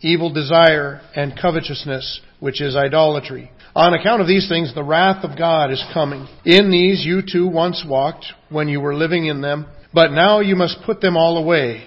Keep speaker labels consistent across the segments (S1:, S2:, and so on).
S1: evil desire, and covetousness, which is idolatry. On account of these things, the wrath of God is coming. In these you too once walked when you were living in them, but now you must put them all away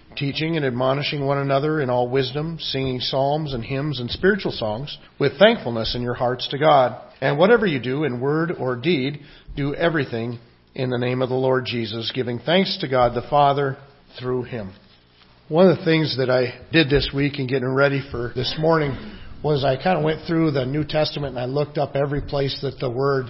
S1: teaching and admonishing one another in all wisdom, singing psalms and hymns and spiritual songs, with thankfulness in your hearts to God. And whatever you do in word or deed, do everything in the name of the Lord Jesus, giving thanks to God the Father through him. One of the things that I did this week in getting ready for this morning was I kind of went through the New Testament and I looked up every place that the word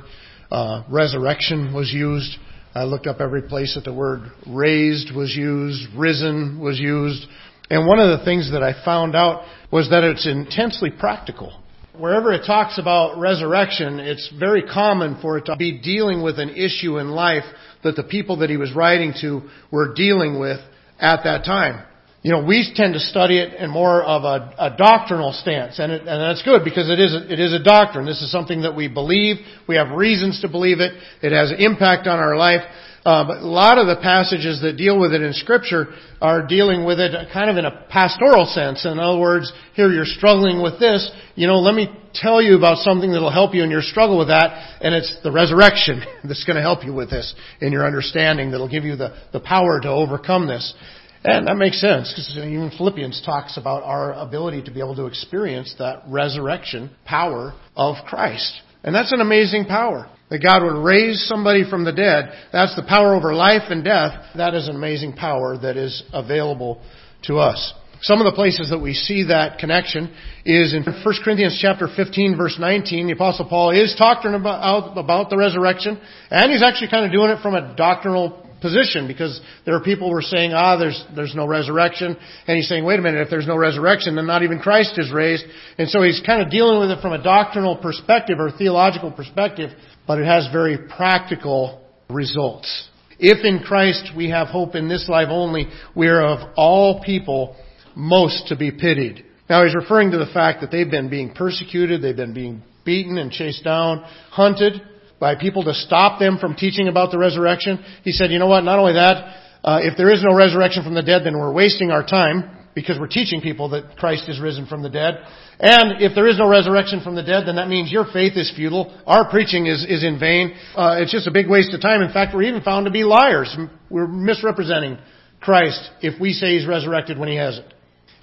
S1: uh, resurrection was used. I looked up every place that the word raised was used, risen was used. And one of the things that I found out was that it's intensely practical. Wherever it talks about resurrection, it's very common for it to be dealing with an issue in life that the people that he was writing to were dealing with at that time. You know, we tend to study it in more of a, a doctrinal stance, and, it, and that's good because it is a, it is a doctrine. This is something that we believe. We have reasons to believe it. It has impact on our life. Uh, but a lot of the passages that deal with it in Scripture are dealing with it kind of in a pastoral sense. In other words, here you're struggling with this. You know, let me tell you about something that'll help you in your struggle with that, and it's the resurrection that's going to help you with this in your understanding. That'll give you the the power to overcome this. And that makes sense because even Philippians talks about our ability to be able to experience that resurrection power of Christ. And that's an amazing power. That God would raise somebody from the dead. That's the power over life and death. That is an amazing power that is available to us. Some of the places that we see that connection is in 1 Corinthians chapter 15 verse 19. The apostle Paul is talking about, about the resurrection and he's actually kind of doing it from a doctrinal position because there are people who are saying, ah, there's, there's no resurrection. And he's saying, wait a minute, if there's no resurrection, then not even Christ is raised. And so he's kind of dealing with it from a doctrinal perspective or theological perspective, but it has very practical results. If in Christ we have hope in this life only, we are of all people most to be pitied. Now he's referring to the fact that they've been being persecuted, they've been being beaten and chased down, hunted, by people to stop them from teaching about the resurrection. He said, you know what, not only that, uh, if there is no resurrection from the dead, then we're wasting our time because we're teaching people that Christ is risen from the dead. And if there is no resurrection from the dead, then that means your faith is futile. Our preaching is, is in vain. Uh, it's just a big waste of time. In fact, we're even found to be liars. We're misrepresenting Christ if we say He's resurrected when He hasn't.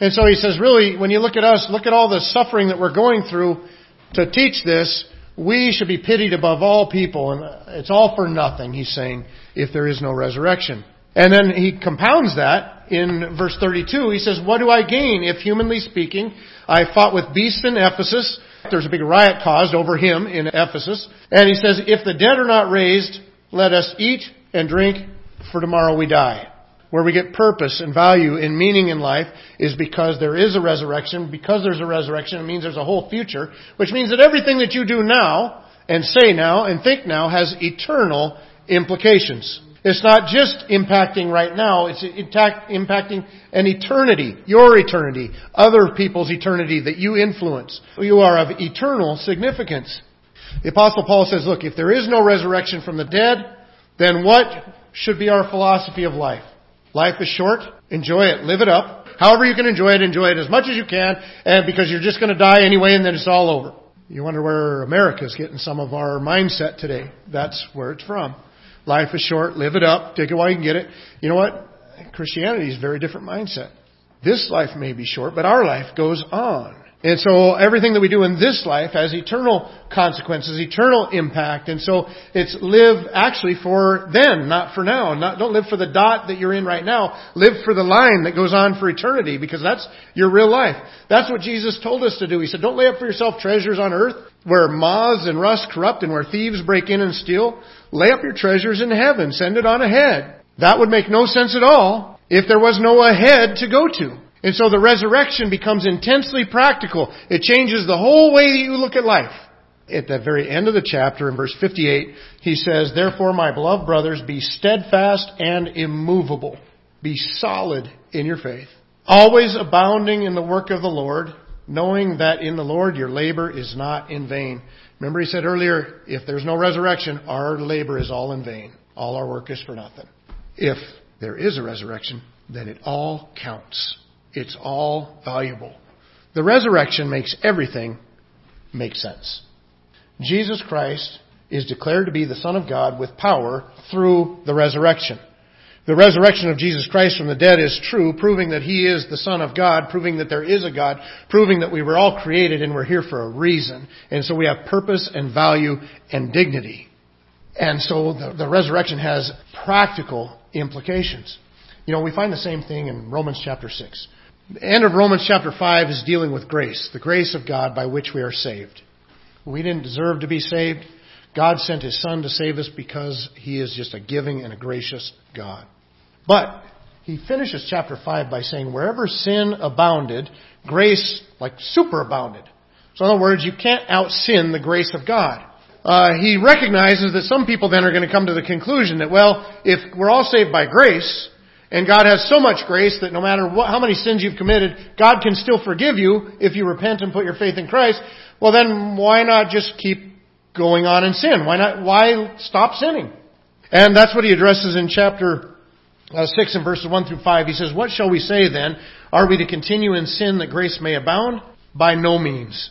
S1: And so he says, really, when you look at us, look at all the suffering that we're going through to teach this, we should be pitied above all people, and it's all for nothing, he's saying, if there is no resurrection. And then he compounds that in verse 32. He says, What do I gain if, humanly speaking, I fought with beasts in Ephesus? There's a big riot caused over him in Ephesus. And he says, If the dead are not raised, let us eat and drink, for tomorrow we die where we get purpose and value and meaning in life is because there is a resurrection. Because there's a resurrection, it means there's a whole future, which means that everything that you do now and say now and think now has eternal implications. It's not just impacting right now, it's impacting an eternity, your eternity, other people's eternity that you influence. You are of eternal significance. The apostle Paul says, look, if there is no resurrection from the dead, then what should be our philosophy of life? Life is short. Enjoy it. Live it up. However you can enjoy it, enjoy it as much as you can, and because you're just going to die anyway and then it's all over. You wonder where America's getting some of our mindset today. That's where it's from. Life is short. Live it up. Take it while you can get it. You know what? Christianity is a very different mindset. This life may be short, but our life goes on. And so everything that we do in this life has eternal consequences, eternal impact. And so it's live actually for then, not for now. Not, don't live for the dot that you're in right now. Live for the line that goes on for eternity because that's your real life. That's what Jesus told us to do. He said, don't lay up for yourself treasures on earth where moths and rust corrupt and where thieves break in and steal. Lay up your treasures in heaven. Send it on ahead. That would make no sense at all if there was no ahead to go to. And so the resurrection becomes intensely practical. It changes the whole way that you look at life. At the very end of the chapter, in verse 58, he says, Therefore, my beloved brothers, be steadfast and immovable. Be solid in your faith. Always abounding in the work of the Lord, knowing that in the Lord your labor is not in vain. Remember he said earlier, if there's no resurrection, our labor is all in vain. All our work is for nothing. If there is a resurrection, then it all counts. It's all valuable. The resurrection makes everything make sense. Jesus Christ is declared to be the Son of God with power through the resurrection. The resurrection of Jesus Christ from the dead is true, proving that He is the Son of God, proving that there is a God, proving that we were all created and we're here for a reason. And so we have purpose and value and dignity. And so the, the resurrection has practical implications. You know, we find the same thing in Romans chapter 6. The end of Romans chapter 5 is dealing with grace, the grace of God by which we are saved. We didn't deserve to be saved. God sent His Son to save us because He is just a giving and a gracious God. But He finishes chapter 5 by saying, wherever sin abounded, grace like superabounded. So in other words, you can't out sin the grace of God. Uh, he recognizes that some people then are going to come to the conclusion that, well, if we're all saved by grace, and God has so much grace that no matter what, how many sins you've committed, God can still forgive you if you repent and put your faith in Christ. Well then, why not just keep going on in sin? Why not, why stop sinning? And that's what he addresses in chapter uh, 6 and verses 1 through 5. He says, What shall we say then? Are we to continue in sin that grace may abound? By no means.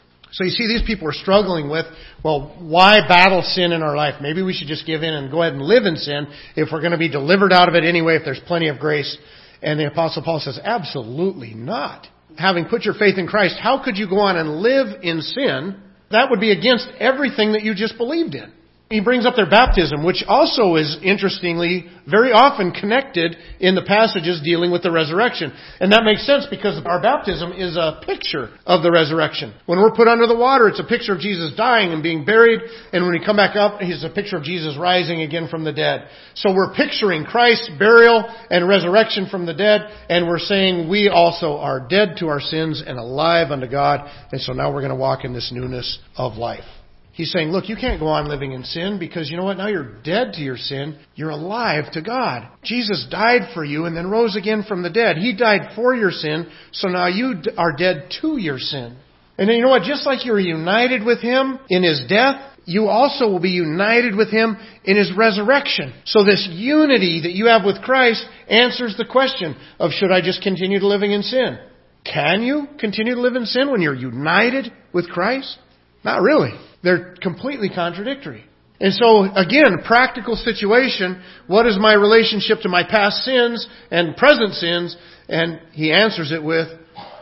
S1: So you see, these people are struggling with, well, why battle sin in our life? Maybe we should just give in and go ahead and live in sin if we're going to be delivered out of it anyway, if there's plenty of grace. And the apostle Paul says, absolutely not. Having put your faith in Christ, how could you go on and live in sin? That would be against everything that you just believed in he brings up their baptism, which also is interestingly very often connected in the passages dealing with the resurrection. And that makes sense because our baptism is a picture of the resurrection. When we're put under the water, it's a picture of Jesus dying and being buried, and when we come back up, he's a picture of Jesus rising again from the dead. So we're picturing Christ's burial and resurrection from the dead, and we're saying we also are dead to our sins and alive unto God, and so now we're going to walk in this newness of life. He's saying, look, you can't go on living in sin because you know what? Now you're dead to your sin. You're alive to God. Jesus died for you and then rose again from the dead. He died for your sin, so now you are dead to your sin. And then you know what? Just like you're united with Him in His death, you also will be united with Him in His resurrection. So this unity that you have with Christ answers the question of should I just continue to living in sin? Can you continue to live in sin when you're united with Christ? Not really. They're completely contradictory. And so, again, practical situation, what is my relationship to my past sins and present sins? And he answers it with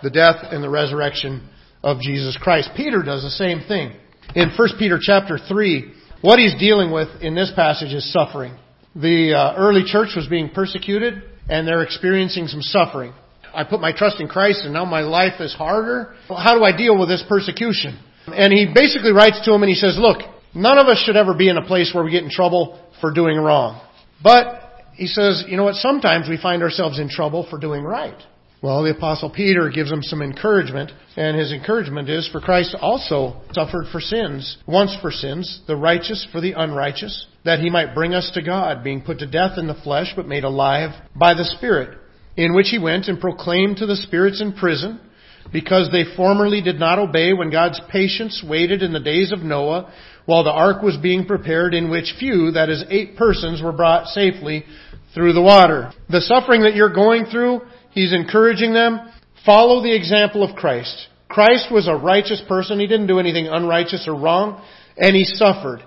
S1: the death and the resurrection of Jesus Christ. Peter does the same thing. In 1 Peter chapter 3, what he's dealing with in this passage is suffering. The uh, early church was being persecuted and they're experiencing some suffering. I put my trust in Christ and now my life is harder. How do I deal with this persecution? And he basically writes to him and he says, look, none of us should ever be in a place where we get in trouble for doing wrong. But he says, you know what, sometimes we find ourselves in trouble for doing right. Well, the apostle Peter gives him some encouragement, and his encouragement is for Christ also suffered for sins, once for sins, the righteous for the unrighteous, that he might bring us to God, being put to death in the flesh, but made alive by the Spirit, in which he went and proclaimed to the spirits in prison, because they formerly did not obey when God's patience waited in the days of Noah, while the ark was being prepared, in which few, that is, eight persons, were brought safely through the water. The suffering that you're going through, he's encouraging them, follow the example of Christ. Christ was a righteous person. He didn't do anything unrighteous or wrong, and he suffered.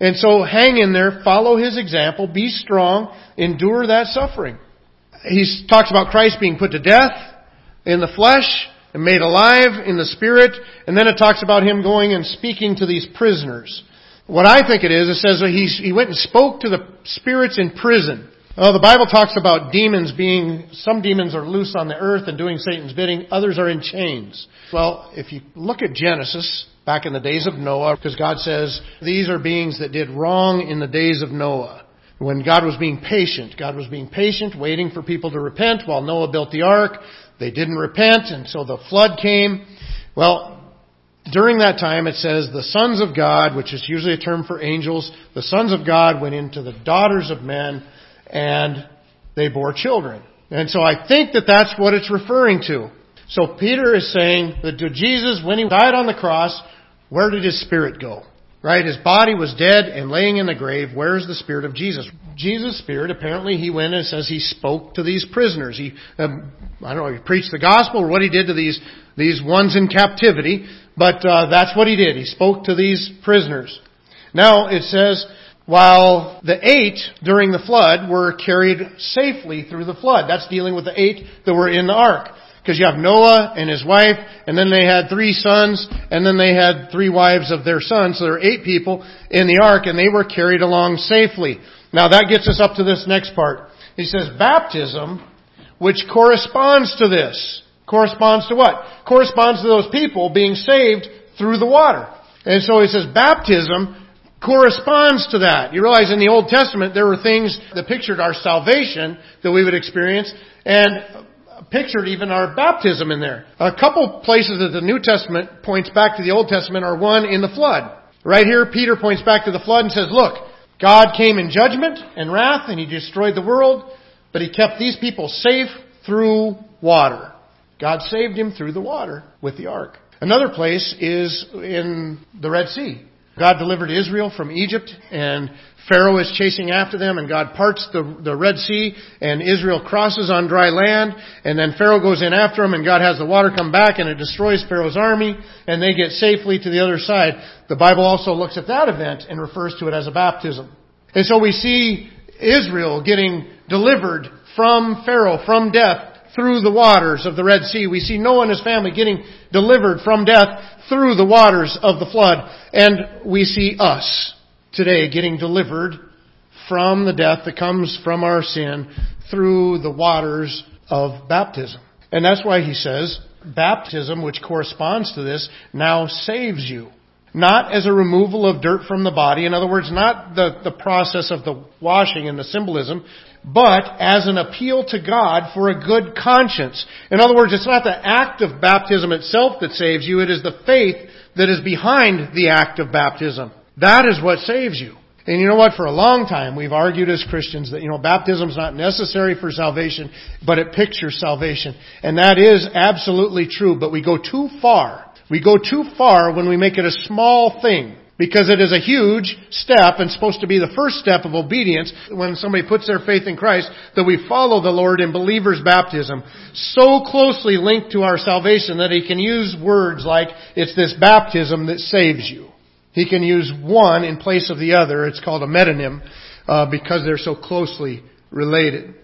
S1: And so hang in there, follow his example, be strong, endure that suffering. He talks about Christ being put to death in the flesh and made alive in the spirit, and then it talks about him going and speaking to these prisoners. What I think it is, it says that he, he went and spoke to the spirits in prison. Oh, the Bible talks about demons being, some demons are loose on the earth and doing Satan's bidding, others are in chains. Well, if you look at Genesis, back in the days of Noah, because God says these are beings that did wrong in the days of Noah. When God was being patient, God was being patient, waiting for people to repent while Noah built the ark. They didn't repent, and so the flood came. Well, during that time it says the sons of God, which is usually a term for angels, the sons of God went into the daughters of men and they bore children. And so I think that that's what it's referring to. So Peter is saying that to Jesus, when he died on the cross, where did his spirit go? Right? His body was dead and laying in the grave. Where is the spirit of Jesus? Jesus' spirit, apparently he went and says he spoke to these prisoners. He, um, I don't know, he preached the gospel or what he did to these, these ones in captivity, but uh, that's what he did. He spoke to these prisoners. Now it says while the eight during the flood were carried safely through the flood. That's dealing with the eight that were in the ark. Because you have Noah and his wife, and then they had three sons, and then they had three wives of their sons. So there were eight people in the ark, and they were carried along safely. Now that gets us up to this next part. He says, baptism, which corresponds to this. Corresponds to what? Corresponds to those people being saved through the water. And so he says, baptism corresponds to that. You realize in the Old Testament there were things that pictured our salvation that we would experience and pictured even our baptism in there. A couple places that the New Testament points back to the Old Testament are one in the flood. Right here, Peter points back to the flood and says, look, God came in judgment and wrath and he destroyed the world, but he kept these people safe through water. God saved him through the water with the ark. Another place is in the Red Sea. God delivered Israel from Egypt and Pharaoh is chasing after them and God parts the, the Red Sea and Israel crosses on dry land and then Pharaoh goes in after them and God has the water come back and it destroys Pharaoh's army and they get safely to the other side. The Bible also looks at that event and refers to it as a baptism. And so we see Israel getting delivered from Pharaoh, from death, through the waters of the Red Sea. We see Noah and his family getting delivered from death through the waters of the flood. And we see us today getting delivered from the death that comes from our sin through the waters of baptism. And that's why he says, baptism, which corresponds to this, now saves you. Not as a removal of dirt from the body. In other words, not the, the process of the washing and the symbolism, but as an appeal to God for a good conscience. In other words, it's not the act of baptism itself that saves you, it is the faith that is behind the act of baptism. That is what saves you. And you know what? For a long time, we've argued as Christians that, you know, baptism is not necessary for salvation, but it pictures salvation. And that is absolutely true, but we go too far. We go too far when we make it a small thing. Because it is a huge step and supposed to be the first step of obedience when somebody puts their faith in Christ that we follow the Lord in believer's baptism so closely linked to our salvation that he can use words like it's this baptism that saves you. He can use one in place of the other. It's called a metonym uh, because they're so closely related.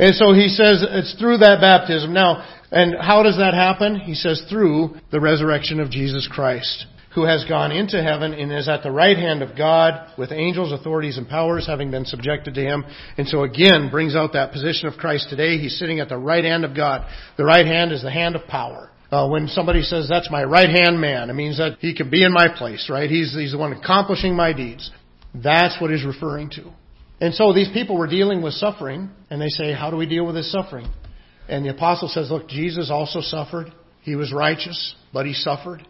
S1: And so he says it's through that baptism. Now, and how does that happen? He says through the resurrection of Jesus Christ who has gone into heaven and is at the right hand of God with angels, authorities, and powers having been subjected to him. And so again brings out that position of Christ today. He's sitting at the right hand of God. The right hand is the hand of power. Uh, when somebody says that's my right hand man, it means that he can be in my place, right? He's, he's the one accomplishing my deeds. That's what he's referring to. And so these people were dealing with suffering, and they say, How do we deal with this suffering? And the apostle says, Look, Jesus also suffered. He was righteous, but he suffered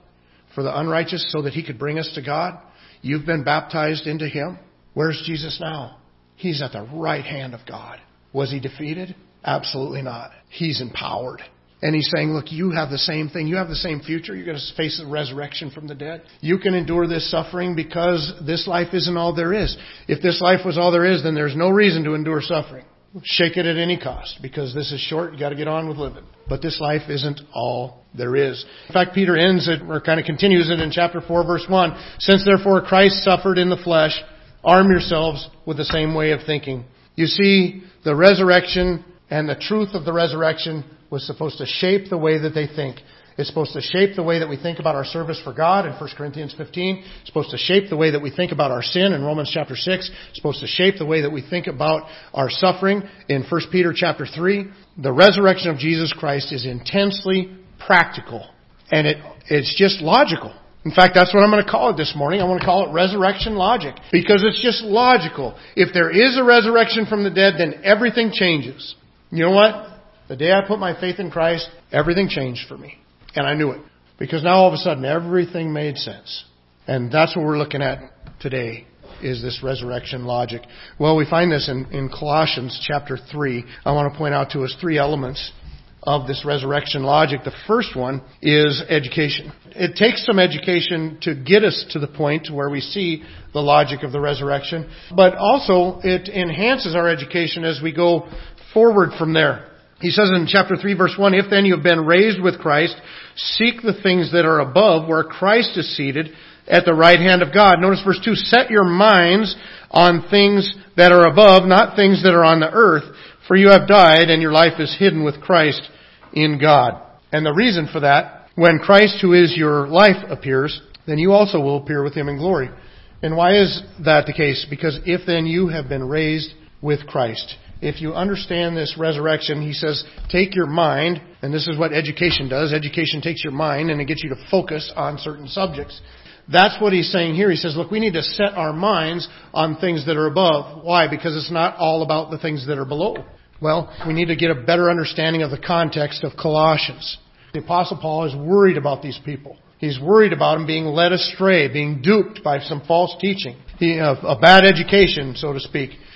S1: for the unrighteous so that he could bring us to God. You've been baptized into him. Where's Jesus now? He's at the right hand of God. Was he defeated? Absolutely not. He's empowered. And he's saying, look, you have the same thing. You have the same future. You're going to face the resurrection from the dead. You can endure this suffering because this life isn't all there is. If this life was all there is, then there's no reason to endure suffering. Shake it at any cost because this is short. You got to get on with living. But this life isn't all there is. In fact, Peter ends it or kind of continues it in chapter 4 verse 1. Since therefore Christ suffered in the flesh, arm yourselves with the same way of thinking. You see, the resurrection and the truth of the resurrection was supposed to shape the way that they think. It's supposed to shape the way that we think about our service for God in 1 Corinthians 15. It's supposed to shape the way that we think about our sin in Romans chapter 6. It's supposed to shape the way that we think about our suffering in 1 Peter chapter 3. The resurrection of Jesus Christ is intensely practical and it, it's just logical. In fact, that's what I'm going to call it this morning. I want to call it resurrection logic because it's just logical. If there is a resurrection from the dead, then everything changes. You know what? The day I put my faith in Christ, everything changed for me. And I knew it. Because now all of a sudden everything made sense. And that's what we're looking at today is this resurrection logic. Well, we find this in, in Colossians chapter 3. I want to point out to us three elements of this resurrection logic. The first one is education. It takes some education to get us to the point where we see the logic of the resurrection, but also it enhances our education as we go forward from there. He says in chapter 3 verse 1, If then you have been raised with Christ, seek the things that are above where Christ is seated at the right hand of God. Notice verse 2, set your minds on things that are above, not things that are on the earth, for you have died and your life is hidden with Christ in God. And the reason for that, when Christ who is your life appears, then you also will appear with him in glory. And why is that the case? Because if then you have been raised with Christ, if you understand this resurrection, he says, take your mind, and this is what education does. Education takes your mind and it gets you to focus on certain subjects. That's what he's saying here. He says, look, we need to set our minds on things that are above. Why? Because it's not all about the things that are below. Well, we need to get a better understanding of the context of Colossians. The apostle Paul is worried about these people. He's worried about them being led astray, being duped by some false teaching, he, a bad education, so to speak.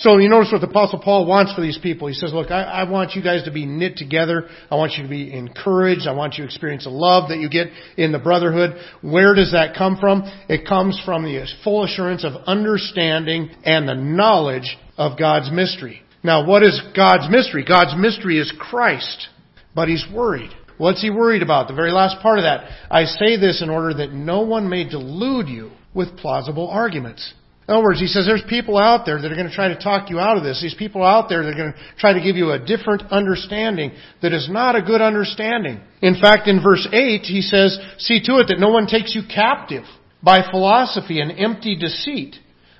S1: So you notice what the Apostle Paul wants for these people. He says, look, I, I, want you guys to be knit together. I want you to be encouraged. I want you to experience the love that you get in the brotherhood. Where does that come from? It comes from the full assurance of understanding and the knowledge of God's mystery. Now, what is God's mystery? God's mystery is Christ. But he's worried. What's he worried about? The very last part of that. I say this in order that no one may delude you with plausible arguments. In other words, he says there's people out there that are going to try to talk you out of this. These people out there that are going to try to give you a different understanding that is not a good understanding. In fact, in verse 8, he says, see to it that no one takes you captive by philosophy and empty deceit,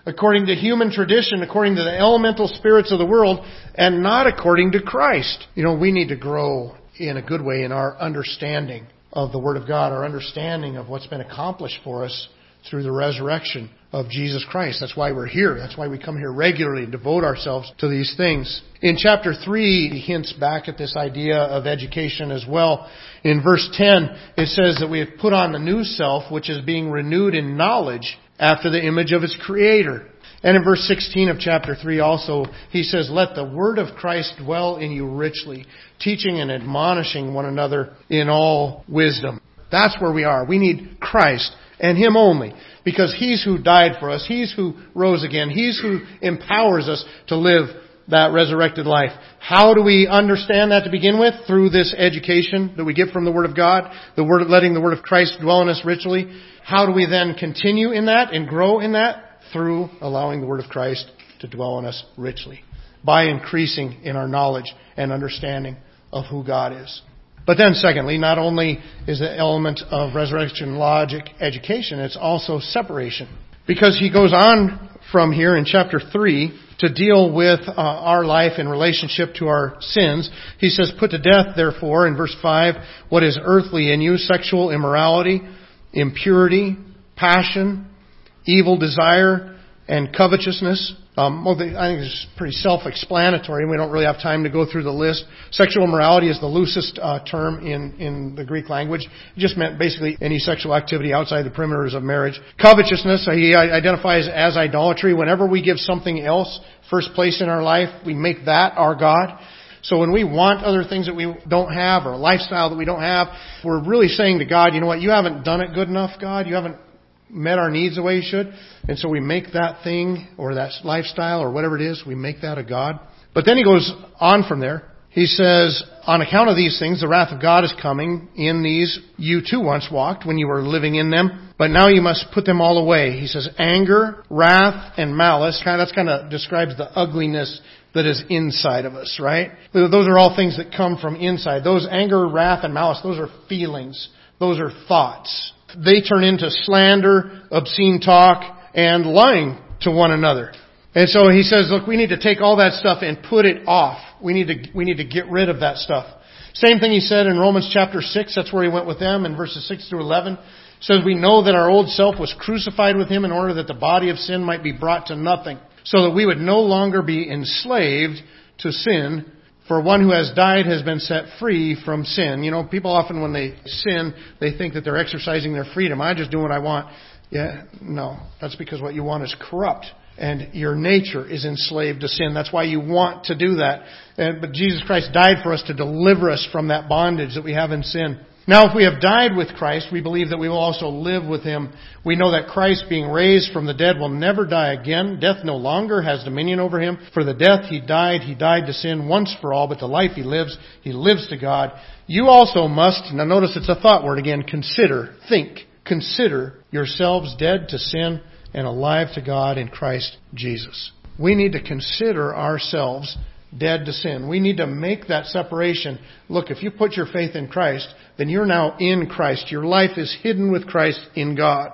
S1: according to human tradition, according to the elemental spirits of the world, and not according to Christ. You know, we need to grow in a good way in our understanding of the Word of God, our understanding of what's been accomplished for us through the resurrection of Jesus Christ. That's why we're here. That's why we come here regularly and devote ourselves to these things. In chapter 3, he hints back at this idea of education as well. In verse 10, it says that we have put on the new self, which is being renewed in knowledge after the image of its creator. And in verse 16 of chapter 3 also, he says, Let the word of Christ dwell in you richly, teaching and admonishing one another in all wisdom. That's where we are. We need Christ and Him only. Because He's who died for us. He's who rose again. He's who empowers us to live that resurrected life. How do we understand that to begin with? Through this education that we get from the Word of God, the Word, letting the Word of Christ dwell in us richly. How do we then continue in that and grow in that? Through allowing the Word of Christ to dwell in us richly. by increasing in our knowledge and understanding of who God is. But then secondly, not only is the element of resurrection logic education, it's also separation. Because he goes on from here in chapter 3 to deal with uh, our life in relationship to our sins. He says, put to death, therefore, in verse 5, what is earthly in you, sexual immorality, impurity, passion, evil desire, and covetousness. Um, well, I think it's pretty self-explanatory, and we don't really have time to go through the list. Sexual immorality is the loosest uh, term in, in the Greek language. It just meant basically any sexual activity outside the perimeters of marriage. Covetousness, uh, he identifies as idolatry. Whenever we give something else first place in our life, we make that our God. So when we want other things that we don't have or a lifestyle that we don't have, we're really saying to God, you know what, you haven't done it good enough, God. You haven't met our needs the way He should. And so we make that thing or that lifestyle or whatever it is, we make that a God. But then he goes on from there. He says, on account of these things, the wrath of God is coming. In these you too once walked when you were living in them, but now you must put them all away. He says, anger, wrath, and malice. Kind of, that's kind of describes the ugliness that is inside of us, right? Those are all things that come from inside. Those anger, wrath, and malice, those are feelings. Those are thoughts they turn into slander, obscene talk, and lying to one another. And so he says, look, we need to take all that stuff and put it off. We need to, we need to get rid of that stuff. Same thing he said in Romans chapter 6, that's where he went with them in verses 6 through 11. says we know that our old self was crucified with him in order that the body of sin might be brought to nothing, so that we would no longer be enslaved to sin, for one who has died has been set free from sin. You know, people often when they sin, they think that they're exercising their freedom. I just do what I want. Yeah, no. That's because what you want is corrupt. And your nature is enslaved to sin. That's why you want to do that. And, but Jesus Christ died for us to deliver us from that bondage that we have in sin. Now, if we have died with Christ, we believe that we will also live with Him. We know that Christ, being raised from the dead, will never die again. Death no longer has dominion over Him. For the death He died, He died to sin once for all, but the life He lives, He lives to God. You also must, now notice it's a thought word again, consider, think, consider yourselves dead to sin and alive to God in Christ Jesus. We need to consider ourselves dead to sin. We need to make that separation. Look, if you put your faith in Christ, then you're now in Christ. Your life is hidden with Christ in God.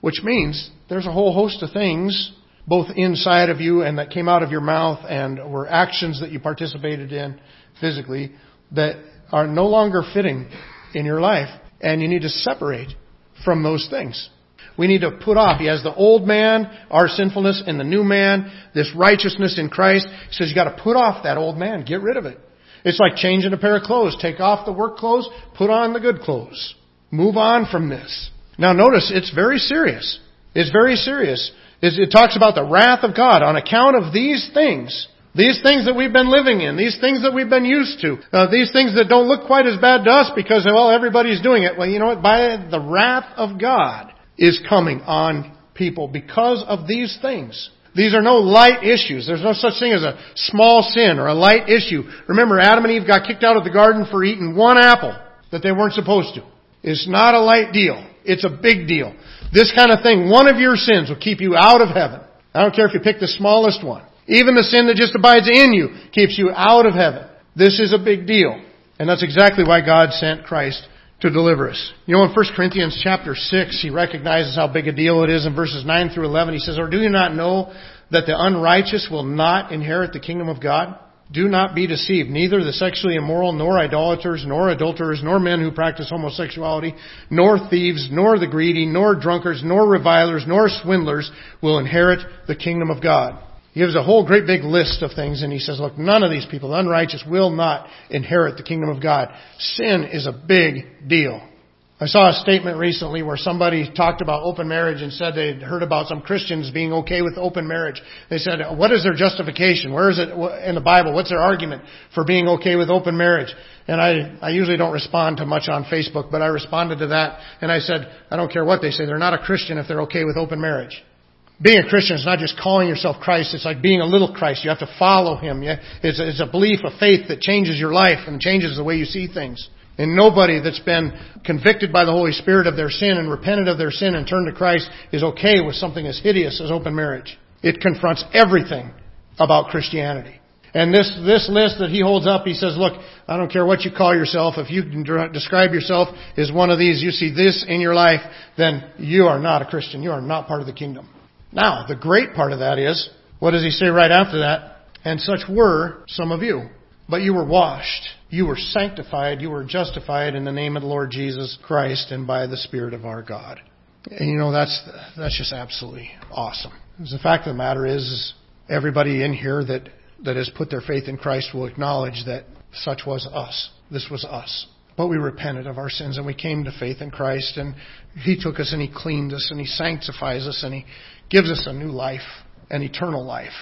S1: Which means there's a whole host of things, both inside of you and that came out of your mouth and were actions that you participated in physically that are no longer fitting in your life. And you need to separate from those things. We need to put off. He has the old man, our sinfulness, and the new man, this righteousness in Christ. He says you got to put off that old man. Get rid of it. It's like changing a pair of clothes. Take off the work clothes, put on the good clothes. Move on from this. Now notice, it's very serious. It's very serious. It talks about the wrath of God on account of these things. These things that we've been living in, these things that we've been used to, uh, these things that don't look quite as bad to us because, well, everybody's doing it. Well, you know what? By the wrath of God, is coming on people because of these things. These are no light issues. There's no such thing as a small sin or a light issue. Remember, Adam and Eve got kicked out of the garden for eating one apple that they weren't supposed to. It's not a light deal. It's a big deal. This kind of thing, one of your sins will keep you out of heaven. I don't care if you pick the smallest one. Even the sin that just abides in you keeps you out of heaven. This is a big deal. And that's exactly why God sent Christ to deliver us. You know, in 1 Corinthians chapter 6, he recognizes how big a deal it is. In verses 9 through 11, he says, Or do you not know that the unrighteous will not inherit the kingdom of God? Do not be deceived. Neither the sexually immoral, nor idolaters, nor adulterers, nor men who practice homosexuality, nor thieves, nor the greedy, nor drunkards, nor revilers, nor swindlers will inherit the kingdom of God. He gives a whole great big list of things and he says, look, none of these people, the unrighteous, will not inherit the kingdom of God. Sin is a big deal. I saw a statement recently where somebody talked about open marriage and said they'd heard about some Christians being okay with open marriage. They said, what is their justification? Where is it in the Bible? What's their argument for being okay with open marriage? And I, I usually don't respond to much on Facebook, but I responded to that and I said, I don't care what they say. They're not a Christian if they're okay with open marriage being a Christian is not just calling yourself Christ. It's like being a little Christ. You have to follow Him. It's a, belief, a faith that changes your life and changes the way you see things. And nobody that's been convicted by the Holy Spirit of their sin and repented of their sin and turned to Christ is okay with something as hideous as open marriage. It confronts everything about Christianity. And this, this list that he holds up, he says, look, I don't care what you call yourself. If you can describe yourself as one of these, you see this in your life, then you are not a Christian. You are not part of the kingdom. Now, the great part of that is, what does he say right after that? And such were some of you. But you were washed. You were sanctified. You were justified in the name of the Lord Jesus Christ and by the Spirit of our God. And you know, that's, that's just absolutely awesome. Because the fact of the matter is, is everybody in here that, that has put their faith in Christ will acknowledge that such was us. This was us. But we repented of our sins and we came to faith in Christ and He took us and He cleaned us and He sanctifies us and He gives us a new life, an eternal life.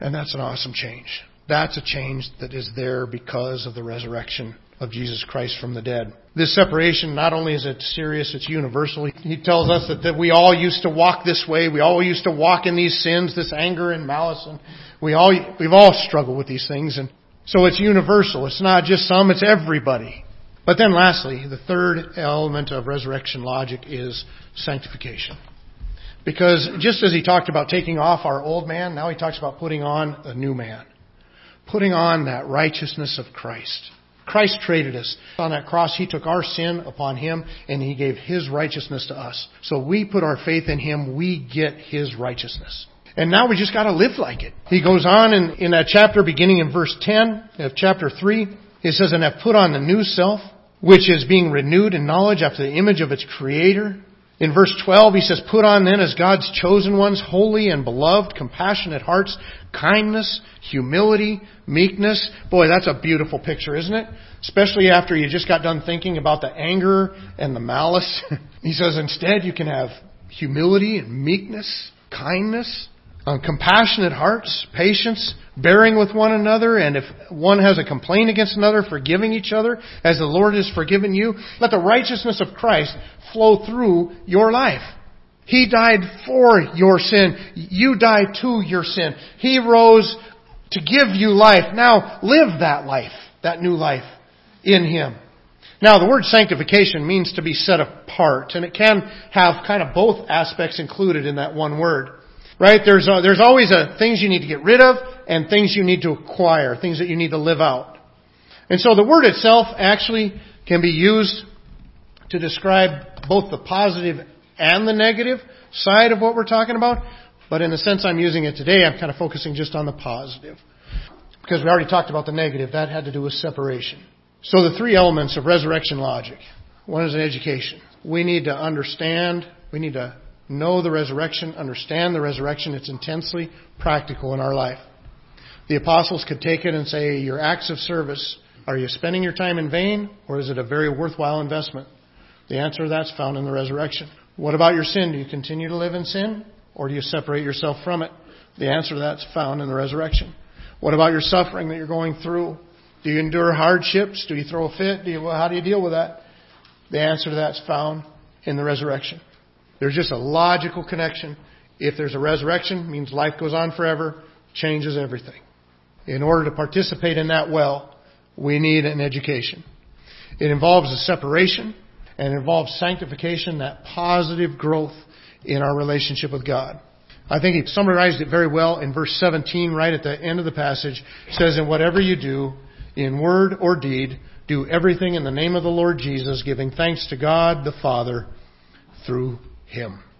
S1: And that's an awesome change. That's a change that is there because of the resurrection of Jesus Christ from the dead. This separation, not only is it serious, it's universal. He tells us that, that we all used to walk this way. We all used to walk in these sins, this anger and malice, and we all, we've all struggled with these things. And so it's universal. It's not just some, it's everybody. But then lastly, the third element of resurrection logic is sanctification. Because just as he talked about taking off our old man, now he talks about putting on a new man. Putting on that righteousness of Christ. Christ traded us. On that cross, He took our sin upon Him and He gave His righteousness to us. So we put our faith in Him, we get His righteousness. And now we just gotta live like it. He goes on in, in that chapter beginning in verse 10 of chapter 3. He says, and have put on the new self, which is being renewed in knowledge after the image of its creator in verse 12, he says, Put on then as God's chosen ones, holy and beloved, compassionate hearts, kindness, humility, meekness. Boy, that's a beautiful picture, isn't it? Especially after you just got done thinking about the anger and the malice. he says, instead you can have humility and meekness, kindness, um, compassionate hearts, patience, bearing with one another, and if one has a complaint against another, forgiving each other as the Lord has forgiven you. Let the righteousness of Christ flow through your life. He died for your sin. You died to your sin. He rose to give you life. Now live that life, that new life in Him. Now the word sanctification means to be set apart, and it can have kind of both aspects included in that one word. Right? There's, a, there's always a, things you need to get rid of and things you need to acquire, things that you need to live out. And so the word itself actually can be used to describe both the positive and the negative side of what we're talking about. But in the sense I'm using it today, I'm kind of focusing just on the positive. Because we already talked about the negative. That had to do with separation. So the three elements of resurrection logic. One is an education. We need to understand, we need to know the resurrection, understand the resurrection. It's intensely practical in our life. The apostles could take it and say, Your acts of service, are you spending your time in vain or is it a very worthwhile investment? The answer to that's found in the resurrection. What about your sin? Do you continue to live in sin or do you separate yourself from it? The answer to that's found in the resurrection. What about your suffering that you're going through? Do you endure hardships? Do you throw a fit? Do you, how do you deal with that? The answer to that's found in the resurrection. There's just a logical connection. If there's a resurrection, means life goes on forever, changes everything. In order to participate in that well, we need an education. It involves a separation and it involves sanctification, that positive growth in our relationship with God. I think he summarized it very well in verse 17, right at the end of the passage. It says, "In whatever you do, in word or deed, do everything in the name of the Lord Jesus, giving thanks to God the Father through him.